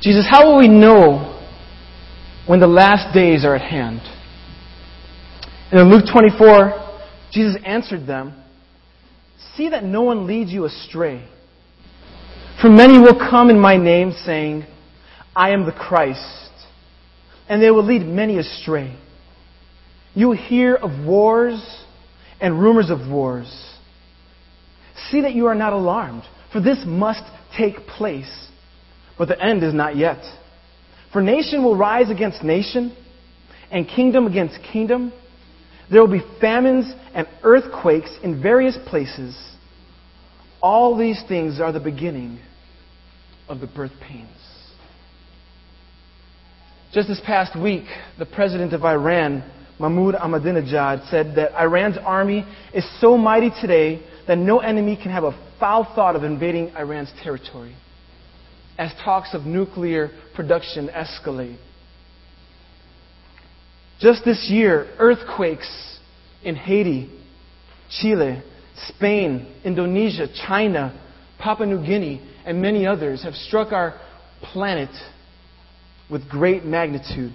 Jesus, how will we know when the last days are at hand? And in Luke 24, Jesus answered them, See that no one leads you astray. For many will come in my name, saying, I am the Christ, and they will lead many astray. You will hear of wars and rumors of wars. See that you are not alarmed, for this must take place, but the end is not yet. For nation will rise against nation, and kingdom against kingdom. There will be famines and earthquakes in various places. All these things are the beginning of the birth pains. Just this past week, the president of Iran, Mahmoud Ahmadinejad, said that Iran's army is so mighty today that no enemy can have a foul thought of invading Iran's territory as talks of nuclear production escalate. Just this year, earthquakes in Haiti, Chile, Spain, Indonesia, China, Papua New Guinea, and many others have struck our planet with great magnitude.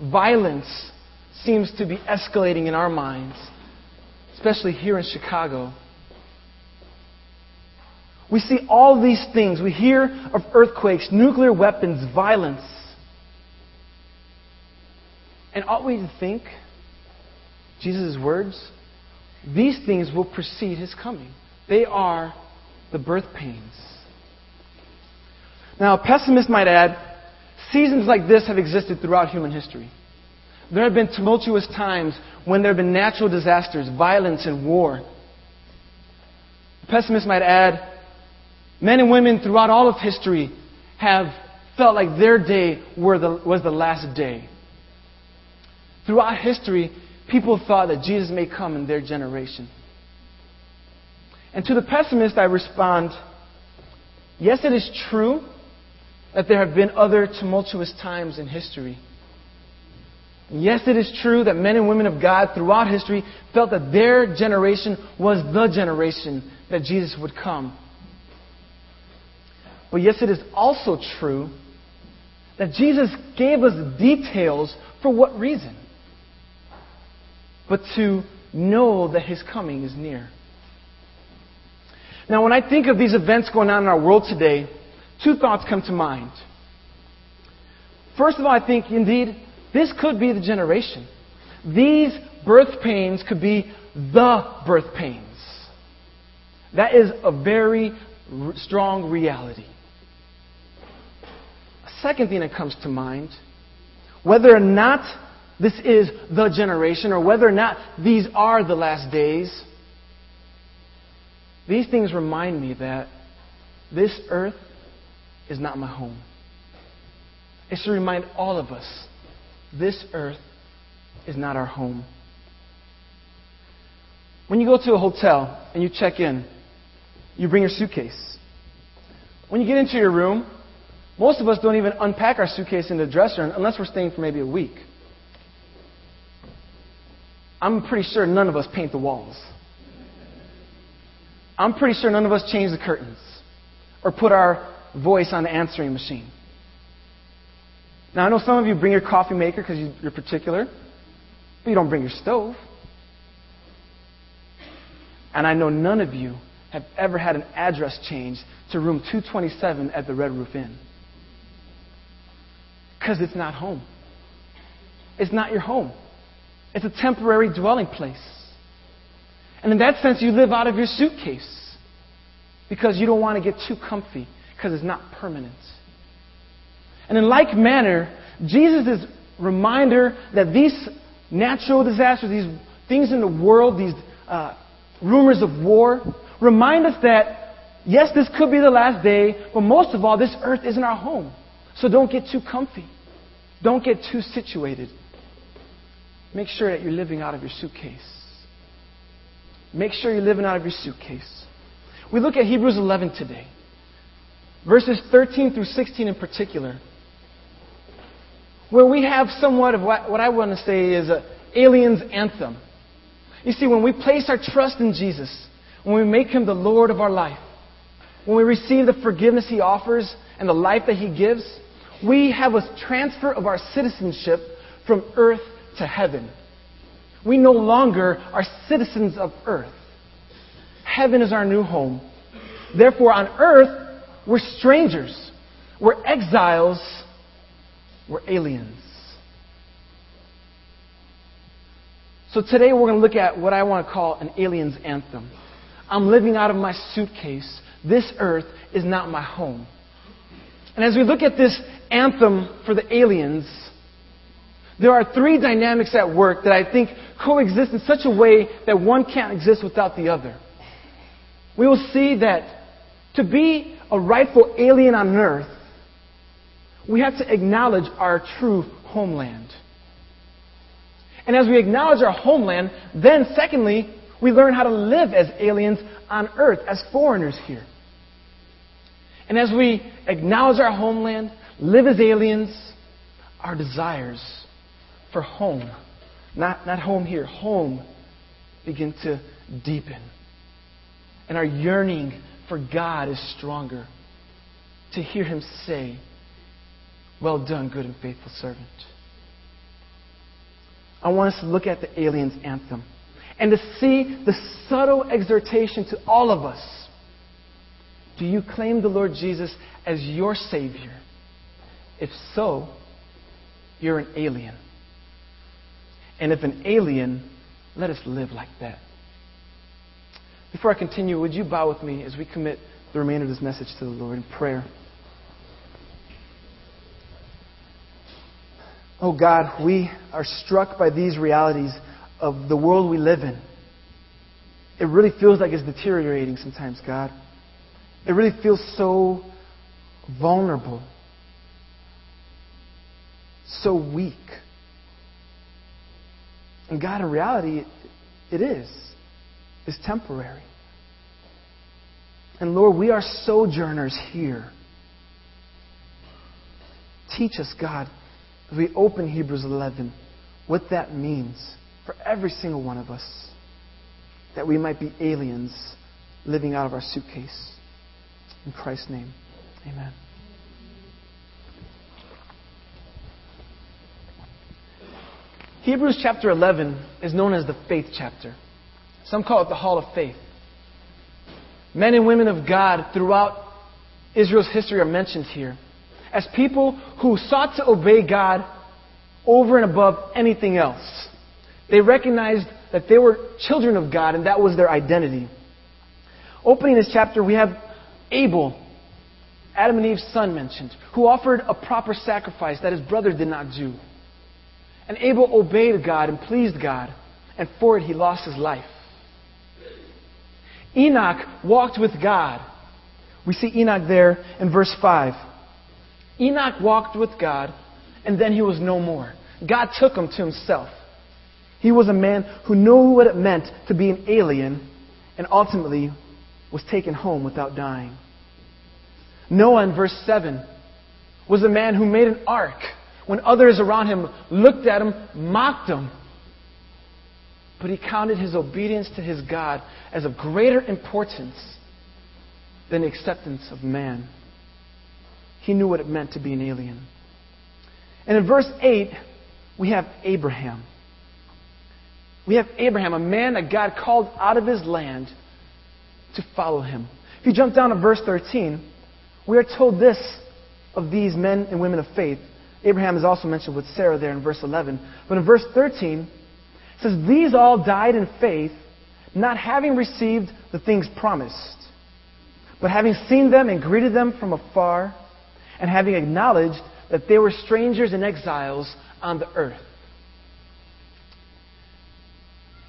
Violence seems to be escalating in our minds, especially here in Chicago. We see all these things. We hear of earthquakes, nuclear weapons, violence. And ought we to think, Jesus' words, these things will precede his coming. They are the birth pains. Now, a pessimist might add, seasons like this have existed throughout human history. There have been tumultuous times when there have been natural disasters, violence, and war. A pessimist might add, men and women throughout all of history have felt like their day the, was the last day. Throughout history, people thought that Jesus may come in their generation. And to the pessimist, I respond yes, it is true that there have been other tumultuous times in history. Yes, it is true that men and women of God throughout history felt that their generation was the generation that Jesus would come. But yes, it is also true that Jesus gave us details for what reason? But to know that his coming is near. Now, when I think of these events going on in our world today, two thoughts come to mind. First of all, I think indeed this could be the generation. These birth pains could be the birth pains. That is a very strong reality. Second thing that comes to mind whether or not this is the generation or whether or not these are the last days, these things remind me that this earth is not my home. It should remind all of us this earth is not our home. When you go to a hotel and you check in, you bring your suitcase. When you get into your room, most of us don't even unpack our suitcase in the dresser unless we're staying for maybe a week. I'm pretty sure none of us paint the walls. I'm pretty sure none of us change the curtains or put our voice on the answering machine. Now, I know some of you bring your coffee maker because you're particular, but you don't bring your stove. And I know none of you have ever had an address change to room 227 at the Red Roof Inn. Because it's not home. It's not your home. It's a temporary dwelling place. And in that sense, you live out of your suitcase because you don't want to get too comfy because it's not permanent. And in like manner, Jesus' is reminder that these natural disasters, these things in the world, these uh, rumors of war, remind us that, yes, this could be the last day, but most of all, this earth isn't our home. So don't get too comfy. Don't get too situated. Make sure that you're living out of your suitcase. Make sure you're living out of your suitcase. We look at Hebrews 11 today, verses 13 through 16 in particular, where we have somewhat of what, what I want to say is an alien's anthem. You see, when we place our trust in Jesus, when we make him the Lord of our life, when we receive the forgiveness He offers and the life that He gives, we have a transfer of our citizenship from earth to heaven. We no longer are citizens of earth. Heaven is our new home. Therefore, on earth, we're strangers. We're exiles. We're aliens. So today we're going to look at what I want to call an alien's anthem. I'm living out of my suitcase. This earth is not my home. And as we look at this anthem for the aliens, there are three dynamics at work that I think coexist in such a way that one can't exist without the other. We will see that to be a rightful alien on earth, we have to acknowledge our true homeland. And as we acknowledge our homeland, then secondly, we learn how to live as aliens on earth, as foreigners here. And as we acknowledge our homeland, live as aliens, our desires for home, not, not home here, home, begin to deepen. And our yearning for God is stronger. To hear Him say, Well done, good and faithful servant. I want us to look at the alien's anthem and to see the subtle exhortation to all of us. Do you claim the Lord Jesus as your Savior? If so, you're an alien. And if an alien, let us live like that. Before I continue, would you bow with me as we commit the remainder of this message to the Lord in prayer? Oh God, we are struck by these realities of the world we live in. It really feels like it's deteriorating sometimes, God. It really feels so vulnerable, so weak. And God, in reality, it is. It's temporary. And Lord, we are sojourners here. Teach us, God, as we open Hebrews 11, what that means for every single one of us. That we might be aliens living out of our suitcase. In Christ's name, amen. Hebrews chapter 11 is known as the faith chapter. Some call it the hall of faith. Men and women of God throughout Israel's history are mentioned here as people who sought to obey God over and above anything else. They recognized that they were children of God and that was their identity. Opening this chapter, we have Abel, Adam and Eve's son, mentioned, who offered a proper sacrifice that his brother did not do. And Abel obeyed God and pleased God, and for it he lost his life. Enoch walked with God. We see Enoch there in verse 5. Enoch walked with God, and then he was no more. God took him to himself. He was a man who knew what it meant to be an alien and ultimately was taken home without dying. Noah, in verse 7, was a man who made an ark when others around him looked at him, mocked him. But he counted his obedience to his God as of greater importance than the acceptance of man. He knew what it meant to be an alien. And in verse 8, we have Abraham. We have Abraham, a man that God called out of his land to follow him. If you jump down to verse 13, we are told this of these men and women of faith. Abraham is also mentioned with Sarah there in verse 11. But in verse 13, it says, These all died in faith, not having received the things promised, but having seen them and greeted them from afar and having acknowledged that they were strangers and exiles on the earth.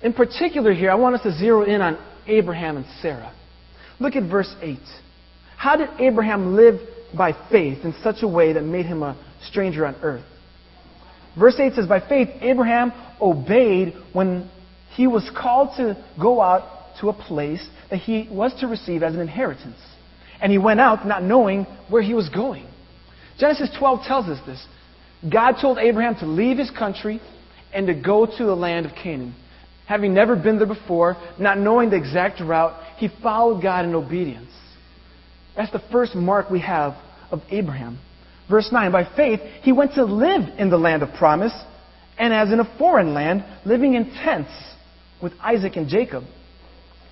In particular, here, I want us to zero in on Abraham and Sarah. Look at verse 8. How did Abraham live by faith in such a way that made him a stranger on earth? Verse 8 says, By faith, Abraham obeyed when he was called to go out to a place that he was to receive as an inheritance. And he went out not knowing where he was going. Genesis 12 tells us this. God told Abraham to leave his country and to go to the land of Canaan. Having never been there before, not knowing the exact route, he followed God in obedience. That's the first mark we have of Abraham. Verse 9 By faith, he went to live in the land of promise, and as in a foreign land, living in tents with Isaac and Jacob,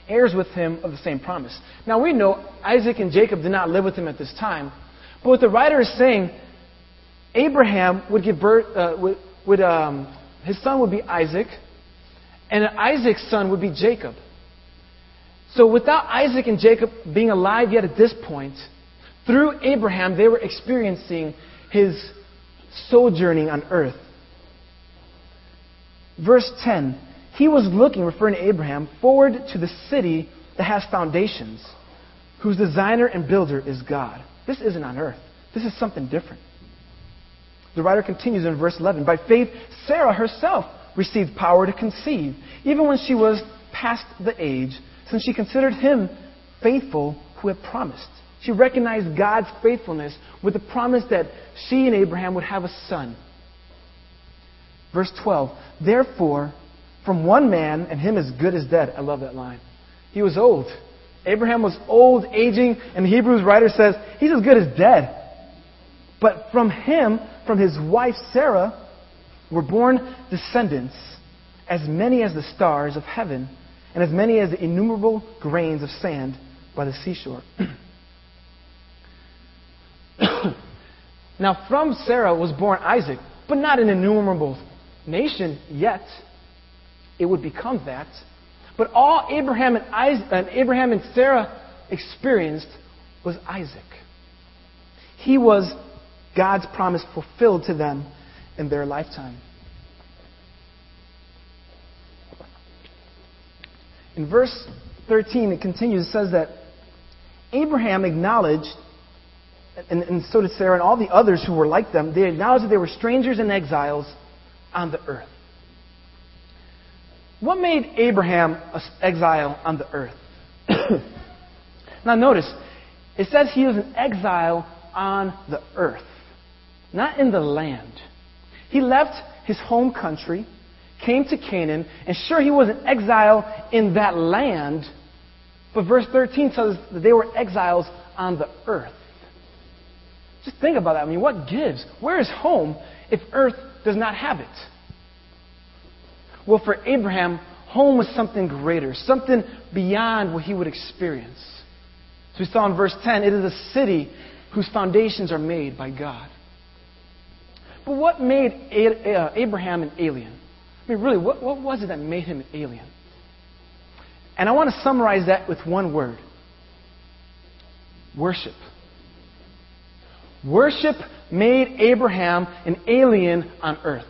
heirs with him of the same promise. Now we know Isaac and Jacob did not live with him at this time, but what the writer is saying, Abraham would give birth, uh, would, would um, his son would be Isaac, and Isaac's son would be Jacob. So without Isaac and Jacob being alive yet at this point, through Abraham, they were experiencing his sojourning on earth. Verse 10 He was looking, referring to Abraham, forward to the city that has foundations, whose designer and builder is God. This isn't on earth, this is something different. The writer continues in verse 11 By faith, Sarah herself received power to conceive, even when she was past the age, since she considered him faithful who had promised. She recognized God's faithfulness with the promise that she and Abraham would have a son. Verse 12 Therefore, from one man, and him as good as dead. I love that line. He was old. Abraham was old, aging, and the Hebrews writer says he's as good as dead. But from him, from his wife Sarah, were born descendants, as many as the stars of heaven, and as many as the innumerable grains of sand by the seashore. now, from Sarah was born Isaac, but not an innumerable nation yet. It would become that. But all Abraham and, Isaac, and Abraham and Sarah experienced was Isaac. He was God's promise fulfilled to them in their lifetime. In verse 13, it continues, it says that Abraham acknowledged, and, and so did Sarah and all the others who were like them, they acknowledged that they were strangers and exiles on the earth. What made Abraham an exile on the earth? now, notice, it says he was an exile on the earth, not in the land. He left his home country, came to Canaan, and sure, he was an exile in that land, but verse 13 says that they were exiles on the earth. Just think about that. I mean, what gives? Where is home if earth does not have it? Well, for Abraham, home was something greater, something beyond what he would experience. So we saw in verse 10 it is a city whose foundations are made by God. But what made uh, Abraham an alien? I mean, really, what, what was it that made him an alien? And I want to summarize that with one word worship. Worship made Abraham an alien on earth.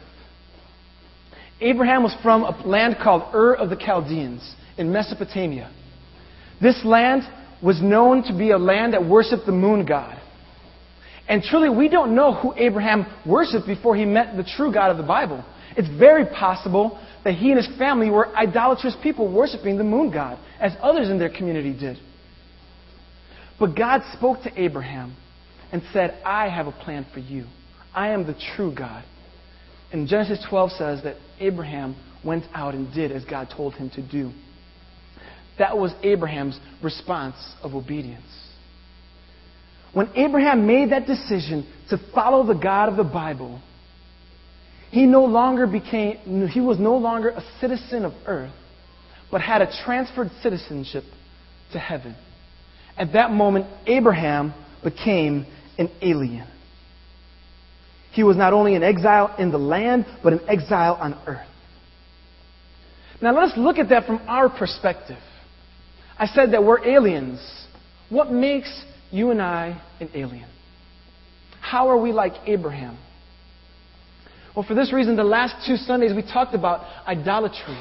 Abraham was from a land called Ur of the Chaldeans in Mesopotamia. This land was known to be a land that worshiped the moon god. And truly, we don't know who Abraham worshiped before he met the true God of the Bible. It's very possible that he and his family were idolatrous people worshiping the moon god, as others in their community did. But God spoke to Abraham and said, I have a plan for you. I am the true God. And Genesis 12 says that Abraham went out and did as God told him to do. That was Abraham's response of obedience. When Abraham made that decision to follow the God of the Bible, he no longer became, he was no longer a citizen of earth, but had a transferred citizenship to heaven. At that moment, Abraham became an alien. He was not only an exile in the land, but an exile on earth. Now let us look at that from our perspective. I said that we're aliens. What makes you and I an alien? How are we like Abraham? Well, for this reason, the last two Sundays we talked about idolatry.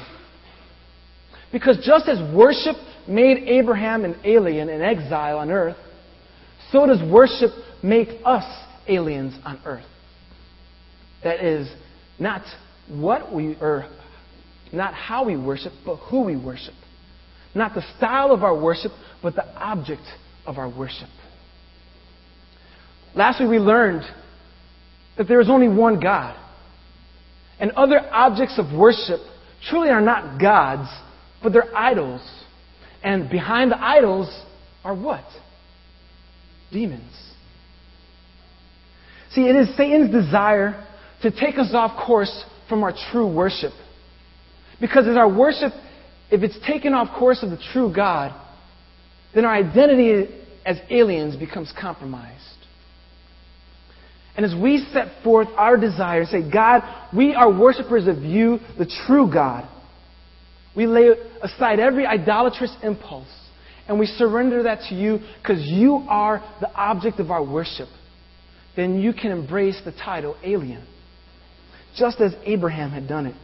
Because just as worship made Abraham an alien, an exile on earth, so does worship make us aliens on earth. That is, not what we, or not how we worship, but who we worship. Not the style of our worship, but the object of our worship. Lastly, we learned that there is only one God. And other objects of worship truly are not gods, but they're idols. And behind the idols are what? demons. See, it is Satan's desire to take us off course from our true worship. Because as our worship, if it's taken off course of the true God, then our identity as aliens becomes compromised. And as we set forth our desire, say, God, we are worshipers of you, the true God. We lay aside every idolatrous impulse and we surrender that to you because you are the object of our worship. Then you can embrace the title alien, just as Abraham had done it.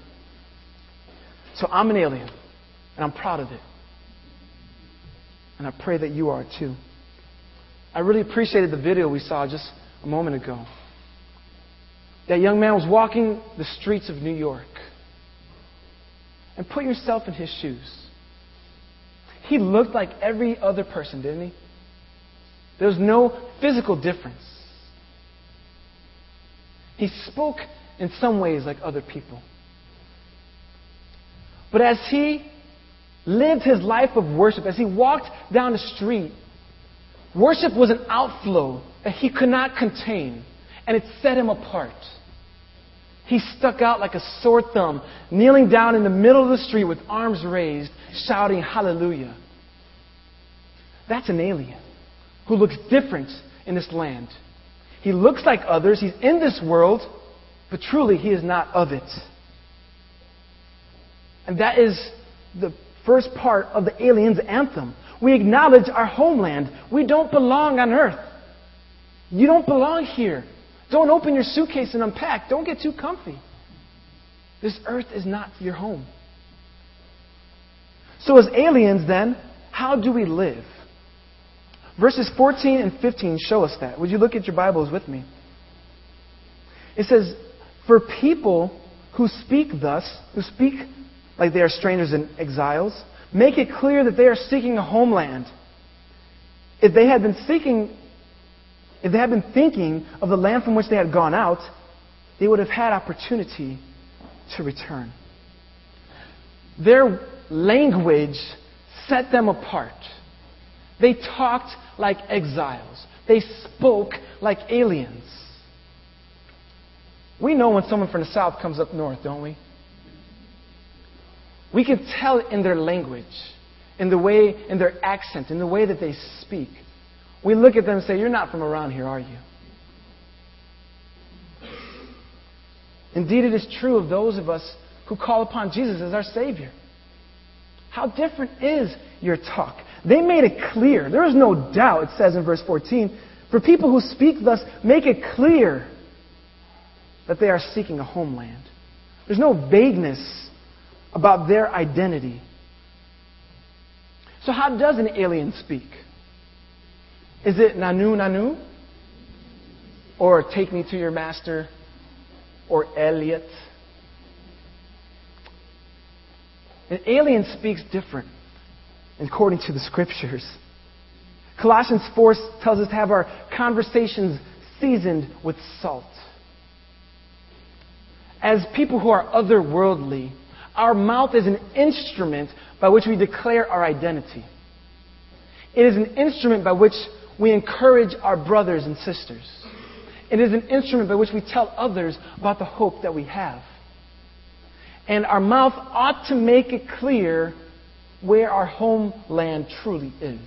So I'm an alien, and I'm proud of it. And I pray that you are too. I really appreciated the video we saw just a moment ago. That young man was walking the streets of New York. And put yourself in his shoes. He looked like every other person, didn't he? There was no physical difference. He spoke in some ways like other people. But as he lived his life of worship, as he walked down the street, worship was an outflow that he could not contain, and it set him apart. He stuck out like a sore thumb, kneeling down in the middle of the street with arms raised, shouting hallelujah. That's an alien who looks different in this land. He looks like others, he's in this world, but truly he is not of it. And that is the first part of the alien's anthem. We acknowledge our homeland. We don't belong on earth. You don't belong here. Don't open your suitcase and unpack. Don't get too comfy. This earth is not your home. So, as aliens, then, how do we live? Verses 14 and 15 show us that. Would you look at your Bibles with me? It says, For people who speak thus, who speak like they are strangers and exiles, make it clear that they are seeking a homeland. If they had been seeking, if they had been thinking of the land from which they had gone out, they would have had opportunity to return. Their language set them apart. They talked like exiles. They spoke like aliens. We know when someone from the South comes up north, don't we? We can tell in their language, in the way, in their accent, in the way that they speak. We look at them and say, You're not from around here, are you? Indeed, it is true of those of us who call upon Jesus as our Savior. How different is your talk? They made it clear. There is no doubt, it says in verse 14, for people who speak thus, make it clear that they are seeking a homeland. There's no vagueness about their identity. So, how does an alien speak? Is it nanu nanu? Or take me to your master? Or Elliot? An alien speaks different according to the scriptures. Colossians 4 tells us to have our conversations seasoned with salt. As people who are otherworldly, our mouth is an instrument by which we declare our identity. It is an instrument by which we encourage our brothers and sisters. It is an instrument by which we tell others about the hope that we have. And our mouth ought to make it clear where our homeland truly is.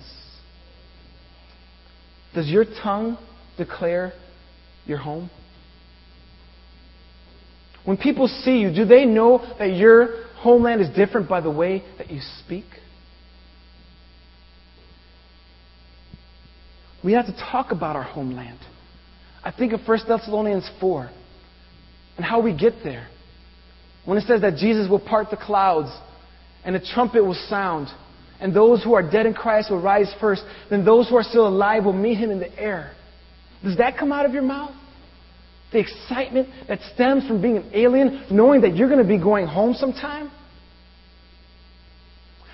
Does your tongue declare your home? When people see you, do they know that your homeland is different by the way that you speak? We have to talk about our homeland. I think of 1 Thessalonians 4 and how we get there. When it says that Jesus will part the clouds and a trumpet will sound, and those who are dead in Christ will rise first, then those who are still alive will meet him in the air. Does that come out of your mouth? The excitement that stems from being an alien, knowing that you're going to be going home sometime?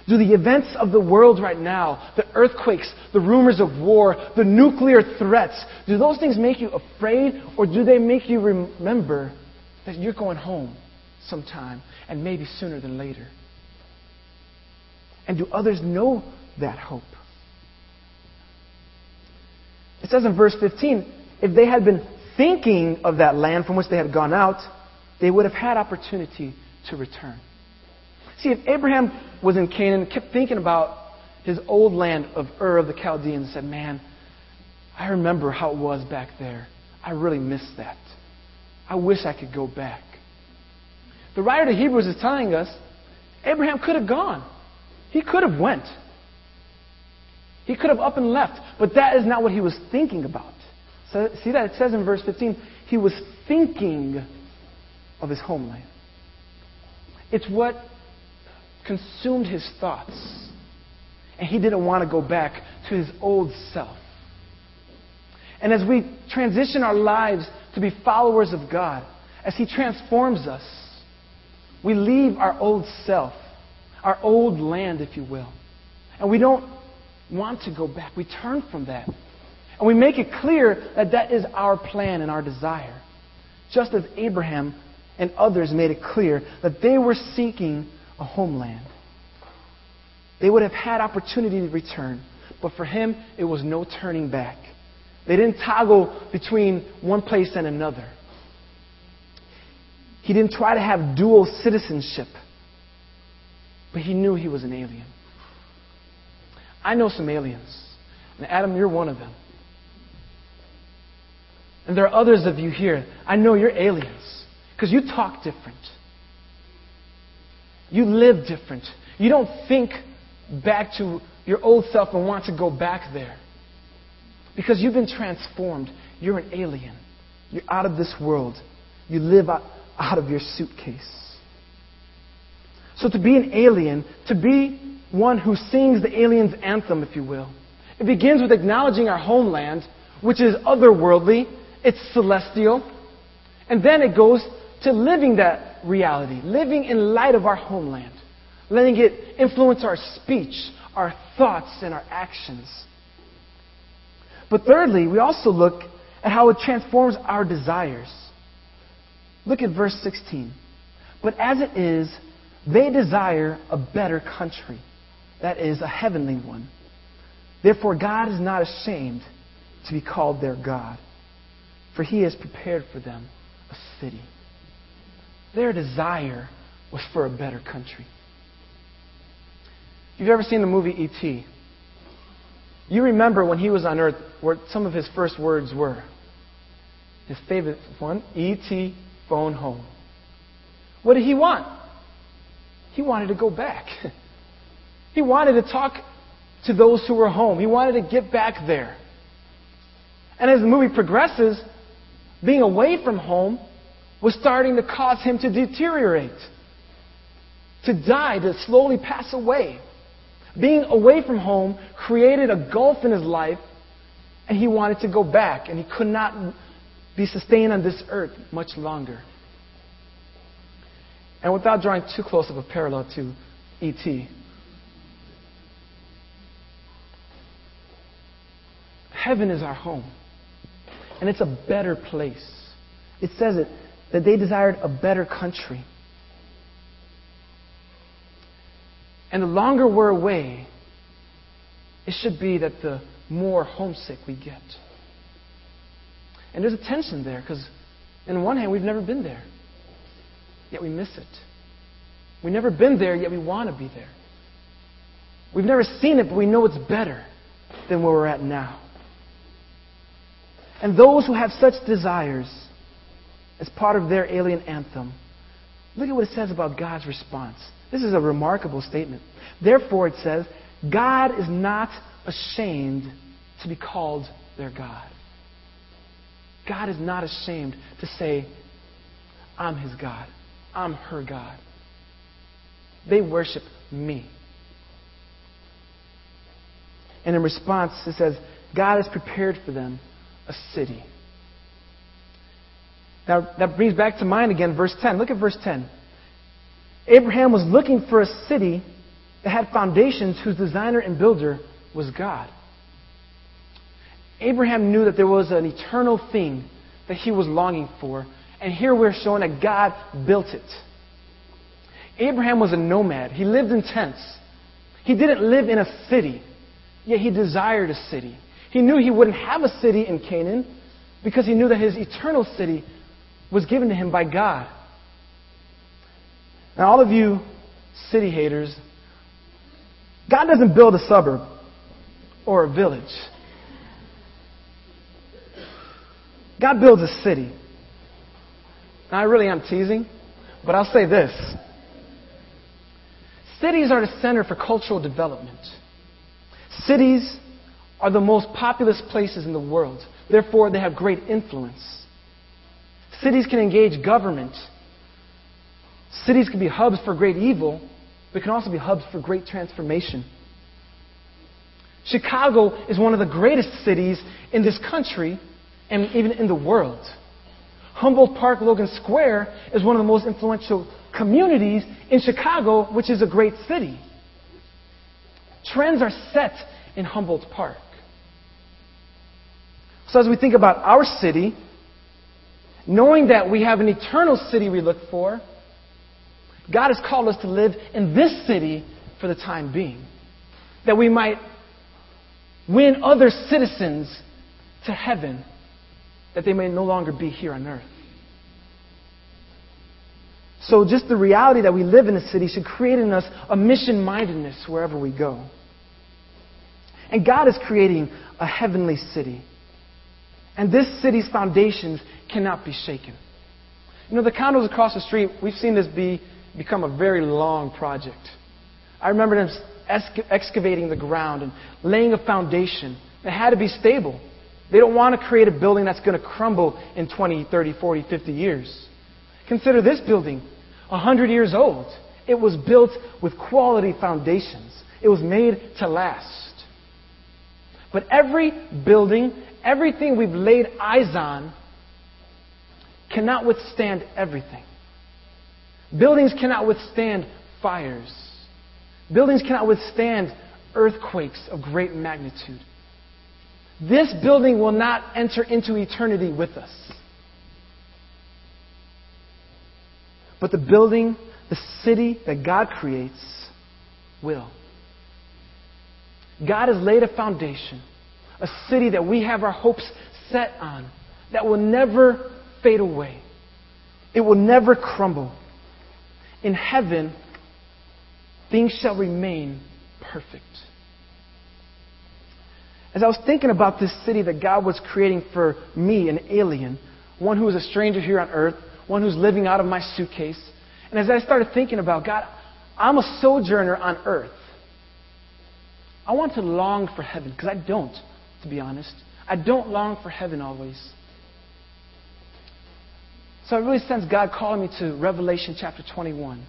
Do the events of the world right now, the earthquakes, the rumors of war, the nuclear threats, do those things make you afraid or do they make you remember that you're going home sometime and maybe sooner than later? And do others know that hope? It says in verse 15, if they had been thinking of that land from which they had gone out, they would have had opportunity to return. See, if Abraham was in Canaan, and kept thinking about his old land of Ur of the Chaldeans, and said, Man, I remember how it was back there. I really miss that. I wish I could go back. The writer of Hebrews is telling us Abraham could have gone. He could have went. He could have up and left, but that is not what he was thinking about. So, see that? It says in verse 15, he was thinking of his homeland. It's what consumed his thoughts. And he didn't want to go back to his old self. And as we transition our lives to be followers of God, as he transforms us, we leave our old self, our old land, if you will. And we don't want to go back. We turn from that. And we make it clear that that is our plan and our desire. Just as Abraham and others made it clear that they were seeking a homeland. They would have had opportunity to return, but for him, it was no turning back. They didn't toggle between one place and another. He didn't try to have dual citizenship, but he knew he was an alien. I know some aliens, and Adam, you're one of them. And there are others of you here. I know you're aliens because you talk different. You live different. You don't think back to your old self and want to go back there. Because you've been transformed. You're an alien. You're out of this world. You live out, out of your suitcase. So to be an alien, to be one who sings the alien's anthem, if you will, it begins with acknowledging our homeland, which is otherworldly, it's celestial, and then it goes to living that reality, living in light of our homeland, letting it influence our speech, our thoughts, and our actions. But thirdly, we also look at how it transforms our desires. Look at verse 16. But as it is, they desire a better country, that is, a heavenly one. Therefore, God is not ashamed to be called their God, for he has prepared for them a city. Their desire was for a better country. If you've ever seen the movie E.T., you remember when he was on earth what some of his first words were. His favorite one, E.T. phone home. What did he want? He wanted to go back. he wanted to talk to those who were home. He wanted to get back there. And as the movie progresses, being away from home was starting to cause him to deteriorate, to die, to slowly pass away. Being away from home created a gulf in his life, and he wanted to go back, and he could not be sustained on this earth much longer. And without drawing too close of a parallel to E.T., heaven is our home, and it's a better place. It says it that they desired a better country. And the longer we're away, it should be that the more homesick we get. And there's a tension there because, in one hand, we've never been there, yet we miss it. We've never been there, yet we want to be there. We've never seen it, but we know it's better than where we're at now. And those who have such desires as part of their alien anthem. Look at what it says about God's response. This is a remarkable statement. Therefore, it says, God is not ashamed to be called their God. God is not ashamed to say, I'm his God. I'm her God. They worship me. And in response, it says, God has prepared for them a city. Now, that brings back to mind again verse 10. Look at verse 10. Abraham was looking for a city that had foundations whose designer and builder was God. Abraham knew that there was an eternal thing that he was longing for, and here we're showing that God built it. Abraham was a nomad. He lived in tents. He didn't live in a city, yet he desired a city. He knew he wouldn't have a city in Canaan because he knew that his eternal city was given to him by God. Now, all of you city haters, God doesn't build a suburb or a village. God builds a city. Now, I really am teasing, but I'll say this. Cities are the center for cultural development. Cities are the most populous places in the world. Therefore, they have great influence. Cities can engage government. Cities can be hubs for great evil, but can also be hubs for great transformation. Chicago is one of the greatest cities in this country and even in the world. Humboldt Park Logan Square is one of the most influential communities in Chicago, which is a great city. Trends are set in Humboldt Park. So, as we think about our city, knowing that we have an eternal city we look for, God has called us to live in this city for the time being, that we might win other citizens to heaven, that they may no longer be here on earth. So, just the reality that we live in a city should create in us a mission mindedness wherever we go. And God is creating a heavenly city. And this city's foundations cannot be shaken. You know, the condos across the street, we've seen this be become a very long project. I remember them excavating the ground and laying a foundation that had to be stable. They don't want to create a building that's going to crumble in 20, 30, 40, 50 years. Consider this building 100 years old. It was built with quality foundations, it was made to last. But every building, everything we've laid eyes on, cannot withstand everything. Buildings cannot withstand fires. Buildings cannot withstand earthquakes of great magnitude. This building will not enter into eternity with us. But the building, the city that God creates, will. God has laid a foundation, a city that we have our hopes set on, that will never fade away. It will never crumble in heaven, things shall remain perfect. As I was thinking about this city that God was creating for me, an alien, one who is a stranger here on earth, one who's living out of my suitcase, and as I started thinking about God, I'm a sojourner on earth. I want to long for heaven, because I don't, to be honest. I don't long for heaven always. So I really sense God calling me to Revelation chapter 21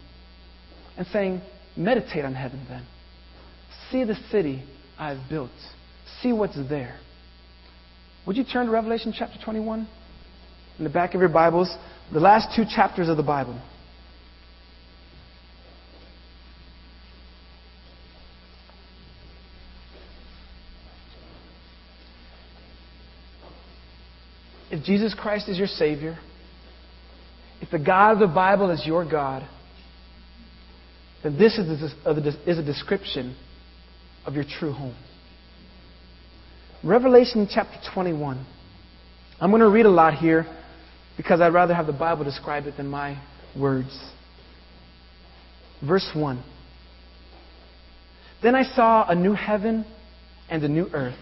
and saying, Meditate on heaven then. See the city I've built. See what's there. Would you turn to Revelation chapter 21? In the back of your Bibles, the last two chapters of the Bible. If Jesus Christ is your Savior, if the God of the Bible is your God, then this is a description of your true home. Revelation chapter 21. I'm going to read a lot here because I'd rather have the Bible describe it than my words. Verse 1. Then I saw a new heaven and a new earth.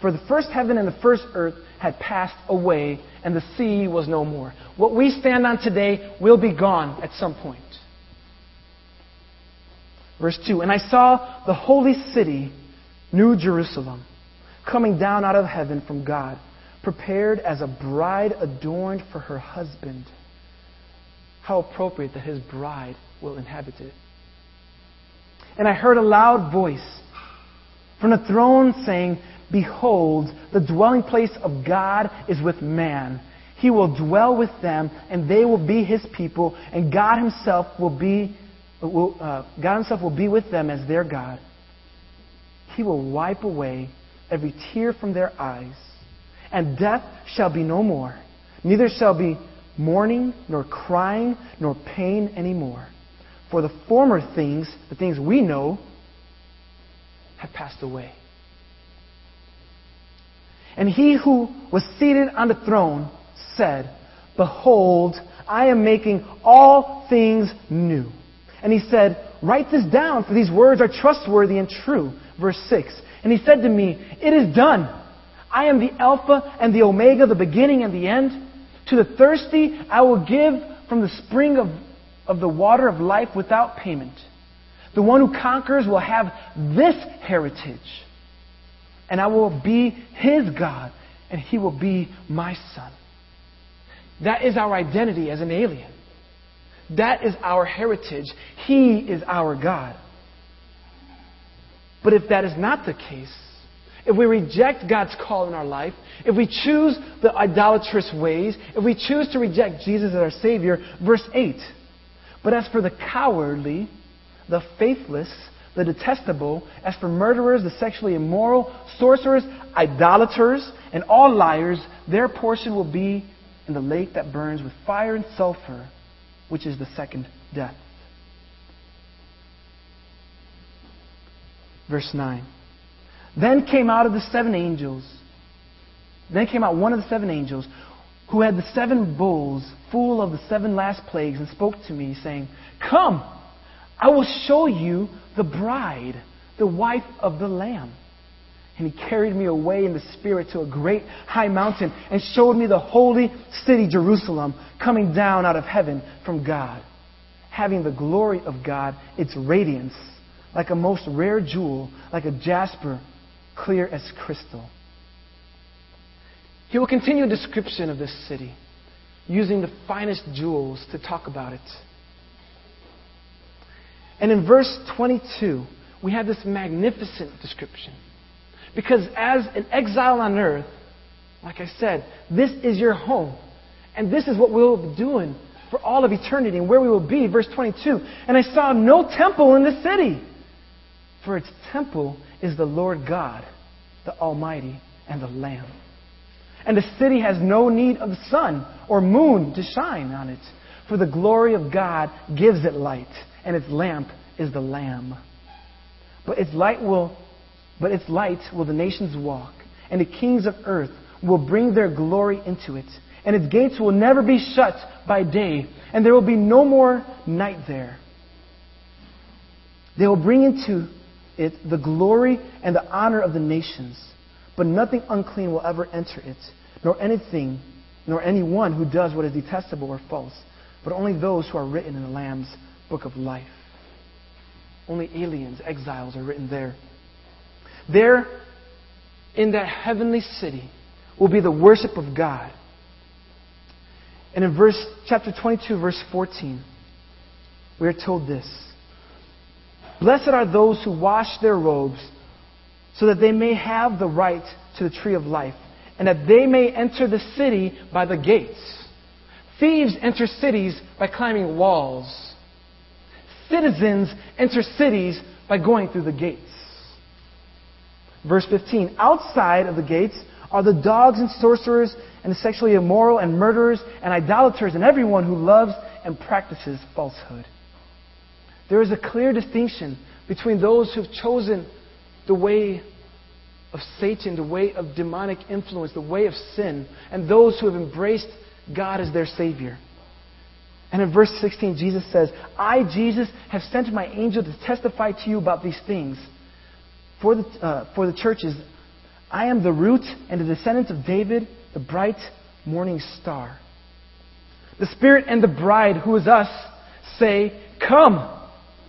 For the first heaven and the first earth had passed away, and the sea was no more. What we stand on today will be gone at some point. Verse 2 And I saw the holy city, New Jerusalem, coming down out of heaven from God, prepared as a bride adorned for her husband. How appropriate that his bride will inhabit it. And I heard a loud voice from the throne saying, Behold, the dwelling place of God is with man. He will dwell with them, and they will be his people, and God himself will be uh, God himself will be with them as their God. He will wipe away every tear from their eyes, and death shall be no more. Neither shall be mourning, nor crying, nor pain anymore. For the former things, the things we know, have passed away. And he who was seated on the throne said, Behold, I am making all things new. And he said, Write this down, for these words are trustworthy and true. Verse 6. And he said to me, It is done. I am the Alpha and the Omega, the beginning and the end. To the thirsty, I will give from the spring of, of the water of life without payment. The one who conquers will have this heritage. And I will be his God, and he will be my son. That is our identity as an alien. That is our heritage. He is our God. But if that is not the case, if we reject God's call in our life, if we choose the idolatrous ways, if we choose to reject Jesus as our Savior, verse 8. But as for the cowardly, the faithless, the detestable, as for murderers, the sexually immoral, sorcerers, idolaters, and all liars, their portion will be in the lake that burns with fire and sulfur, which is the second death. Verse 9. Then came out of the seven angels, then came out one of the seven angels who had the seven bowls full of the seven last plagues and spoke to me, saying, Come, I will show you the bride, the wife of the Lamb. And he carried me away in the Spirit to a great high mountain and showed me the holy city, Jerusalem, coming down out of heaven from God, having the glory of God, its radiance, like a most rare jewel, like a jasper, clear as crystal. He will continue a description of this city, using the finest jewels to talk about it. And in verse 22, we have this magnificent description. Because as an exile on earth, like I said, this is your home. And this is what we'll be doing for all of eternity and where we will be. Verse 22 And I saw no temple in the city, for its temple is the Lord God, the Almighty, and the Lamb. And the city has no need of the sun or moon to shine on it, for the glory of God gives it light, and its lamp is the Lamb. But its light will but its light will the nations walk, and the kings of earth will bring their glory into it. And its gates will never be shut by day, and there will be no more night there. They will bring into it the glory and the honor of the nations, but nothing unclean will ever enter it, nor anything, nor anyone who does what is detestable or false, but only those who are written in the Lamb's book of life. Only aliens, exiles are written there. There, in that heavenly city, will be the worship of God. And in verse chapter 22, verse 14, we are told this. Blessed are those who wash their robes, so that they may have the right to the tree of life, and that they may enter the city by the gates. Thieves enter cities by climbing walls. Citizens enter cities by going through the gates. Verse 15 Outside of the gates are the dogs and sorcerers and the sexually immoral and murderers and idolaters and everyone who loves and practices falsehood. There is a clear distinction between those who've chosen the way of Satan, the way of demonic influence, the way of sin, and those who have embraced God as their Savior. And in verse 16, Jesus says, I, Jesus, have sent my angel to testify to you about these things for the, uh, for the churches, I am the root and the descendant of David, the bright morning star. The Spirit and the bride, who is us, say, Come.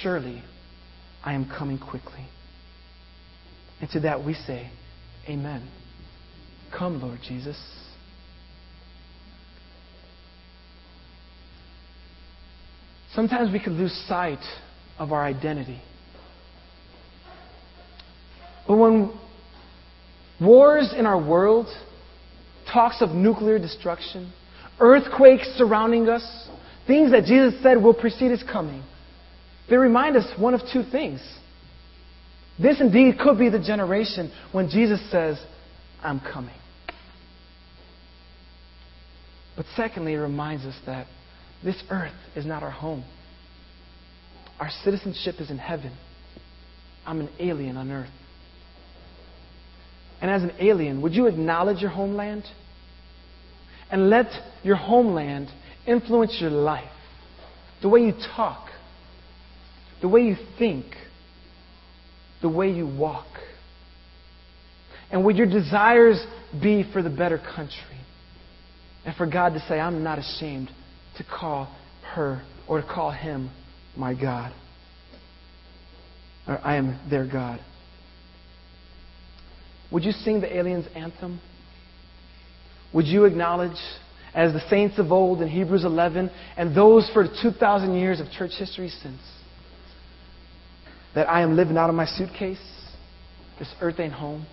Surely I am coming quickly. And to that we say, Amen. Come, Lord Jesus. Sometimes we can lose sight of our identity. But when Wars in our world, talks of nuclear destruction, earthquakes surrounding us, things that Jesus said will precede his coming. They remind us one of two things. This indeed could be the generation when Jesus says, I'm coming. But secondly, it reminds us that this earth is not our home. Our citizenship is in heaven. I'm an alien on earth. And as an alien, would you acknowledge your homeland? And let your homeland influence your life, the way you talk, the way you think, the way you walk. And would your desires be for the better country? And for God to say, I'm not ashamed to call her or to call him my God. Or I am their God. Would you sing the aliens' anthem? Would you acknowledge, as the saints of old in Hebrews 11 and those for 2,000 years of church history since, that I am living out of my suitcase? This earth ain't home.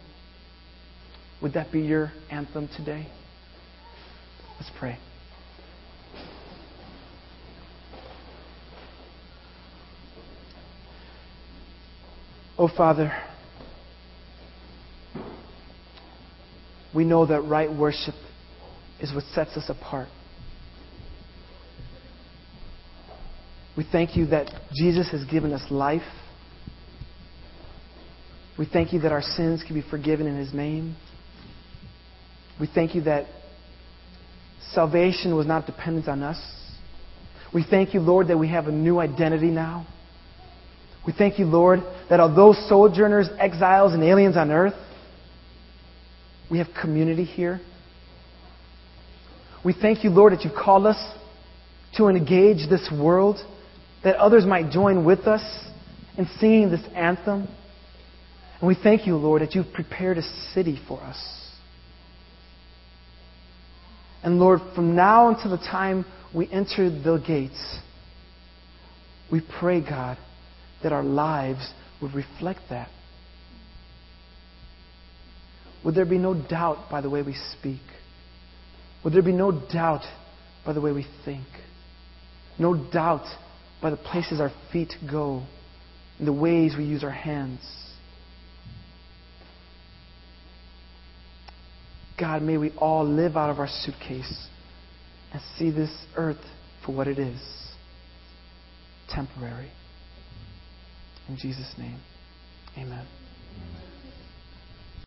Would that be your anthem today? Let's pray. Oh, Father, we know that right worship is what sets us apart. We thank you that Jesus has given us life. We thank you that our sins can be forgiven in His name. We thank you that salvation was not dependent on us. We thank you, Lord, that we have a new identity now. We thank you, Lord, that although sojourners, exiles, and aliens on earth, we have community here. We thank you, Lord, that you've called us to engage this world, that others might join with us in singing this anthem. And we thank you, Lord, that you've prepared a city for us. And Lord, from now until the time we enter the gates, we pray, God, that our lives would reflect that. Would there be no doubt by the way we speak? Would there be no doubt by the way we think? No doubt by the places our feet go and the ways we use our hands? God, may we all live out of our suitcase and see this earth for what it is temporary. In Jesus' name, amen.